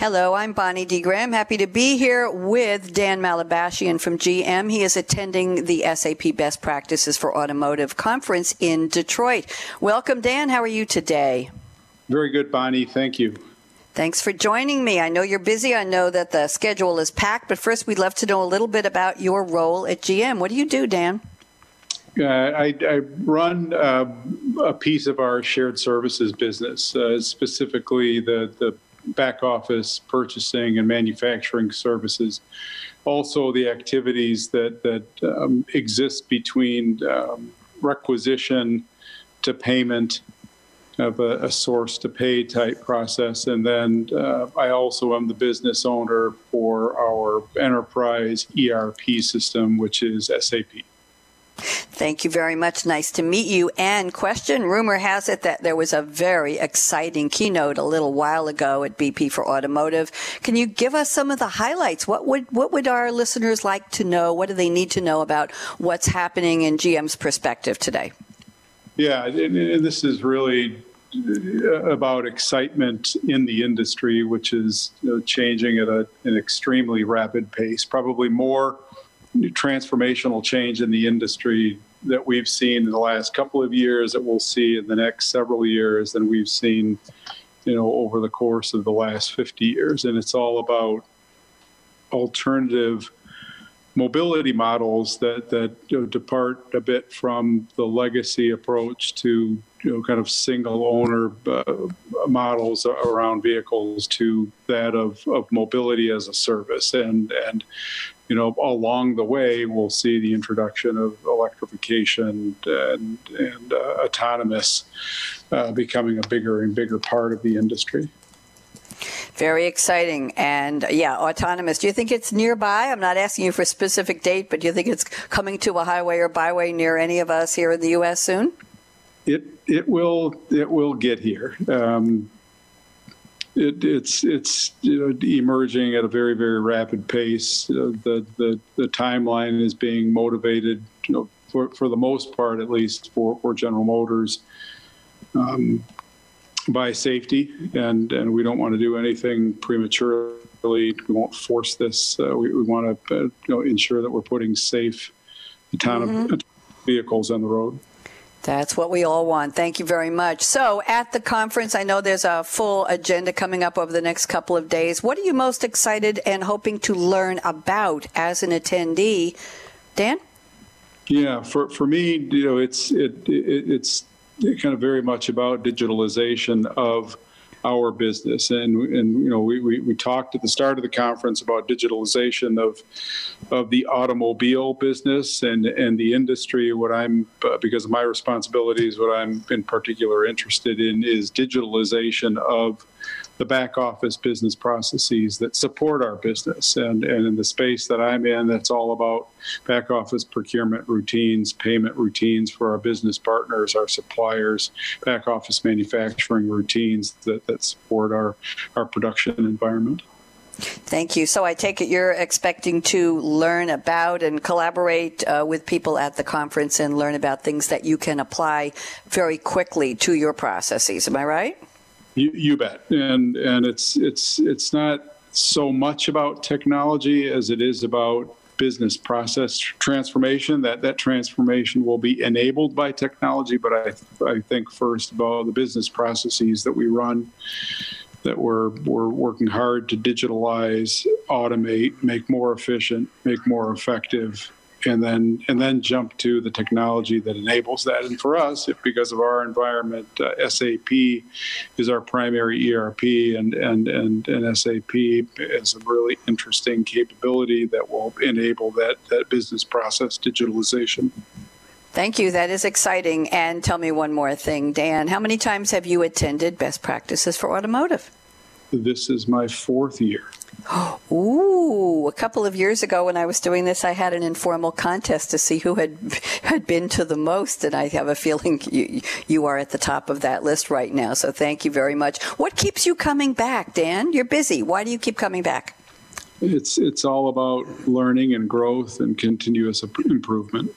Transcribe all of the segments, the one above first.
Hello, I'm Bonnie D. Graham. Happy to be here with Dan Mahlebashian from GM. He is attending the SAP Best Practices for Automotive Conference in Detroit. Welcome, Dan. How are you today? Very good, Bonnie. Thank you. Thanks for joining me. I know you're busy. I know that the schedule is packed, but first, we'd love to know a little bit about your role at GM. What do you do, Dan? Uh, I, I, run uh, a piece of our shared services business, uh, specifically the, the back office purchasing and manufacturing services. Also, the activities that that um, exist between um, requisition to payment of a, a, source to pay type process. And then uh, I also am the business owner for our enterprise ERP system, which is SAP. Thank you very much. Nice to meet you. And question, rumor has it that there was a very exciting keynote a little while ago at BP for Automotive. Can you give us some of the highlights? What would, what would our listeners like to know? What do they need to know about what's happening in GM's perspective today? Yeah, and this is really uh, about excitement in the industry, which is changing at a, an extremely rapid pace, probably more transformational change in the industry that we've seen in the last couple of years that we'll see in the next several years than we've seen you know over the course of the last 50 years. And it's all about alternative mobility models that that you know, depart a bit from the legacy approach to you know kind of single owner uh, models around vehicles to that of, of mobility as a service. And and you know, along the way, we'll see the introduction of electrification and, and uh, autonomous uh, becoming a bigger and bigger part of the industry. Very exciting. And yeah, autonomous. Do you think it's nearby? I'm not asking you for a specific date, but do you think it's coming to a highway or byway near any of us here in the U.S. soon? It it will it will get here. Um, it, it's it's you know emerging at a very very rapid pace. Uh, the the the timeline is being motivated, you know, for for the most part at least for for General Motors. Um, by safety, and and we don't want to do anything prematurely. We won't force this. Uh, we, we want to uh, you know, ensure that we're putting safe, autonomous mm-hmm. vehicles on the road. That's what we all want. Thank you very much. So, at the conference, I know there's a full agenda coming up over the next couple of days. What are you most excited and hoping to learn about as an attendee? Dan? Yeah, for, for me, you know, it's it, it it's kind of very much about digitalization of our business. And, and you know, we, we, we, talked at the start of the conference about digitalization of, of the automobile business and, and the industry. What I'm, uh, because of my responsibilities, what I'm in particular interested in is digitalization of the back office business processes that support our business. And, and in the space that I'm in, that's all about back office procurement routines, payment routines for our business partners, our suppliers, back office manufacturing routines that, that support our, our production environment. Thank you. So I take it you're expecting to learn about and collaborate uh, with people at the conference and learn about things that you can apply very quickly to your processes. Am I right? You, you bet. And and it's it's it's not so much about technology as it is about business process transformation. That that transformation will be enabled by technology, but I I think first about the business processes that we run that we're we're working hard to digitalize, automate, make more efficient, make more effective, and then and then jump to the technology that enables that. And for us, if, because of our environment, uh, SAP is our primary ERP, and and and and SAP is a really interesting capability that will enable that that business process digitalization. Thank you. That is exciting. And tell me one more thing, Dan. How many times have you attended Best Practices for Automotive? This is my fourth year. Ooh, a couple of years ago when I was doing this, I had an informal contest to see who had had been to the most, and I have a feeling you, you are at the top of that list right now. So thank you very much. What keeps you coming back, Dan? You're busy. Why do you keep coming back? It's it's all about learning and growth and continuous improvement.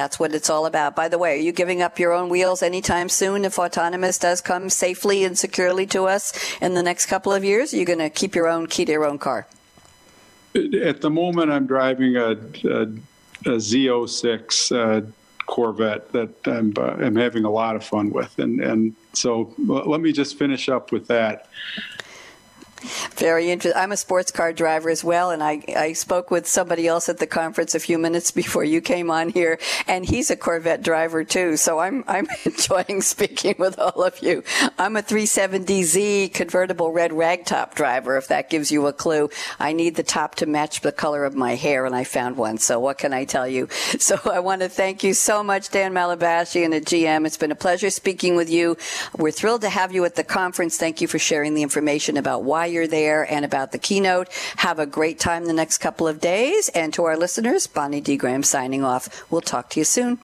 That's what it's all about. By the way, are you giving up your own wheels anytime soon if autonomous does come safely and securely to us in the next couple of years? Are you going to keep your own key to your own car? At the moment, I'm driving a, a, a Z06 uh, Corvette that I'm, uh, I'm having a lot of fun with. And, and so let me just finish up with that. Very interesting. I'm a sports car driver as well, and I, I spoke with somebody else at the conference a few minutes before you came on here, and he's a Corvette driver too. So I'm I'm enjoying speaking with all of you. I'm a 370Z convertible red ragtop driver. If that gives you a clue, I need the top to match the color of my hair, and I found one. So what can I tell you? So I want to thank you so much, Dan Mahlebashian at GM. It's been a pleasure speaking with you. We're thrilled to have you at the conference. Thank you for sharing the information about why you're there and about the keynote. Have a great time the next couple of days. And to our listeners, Bonnie D. Graham signing off. We'll talk to you soon.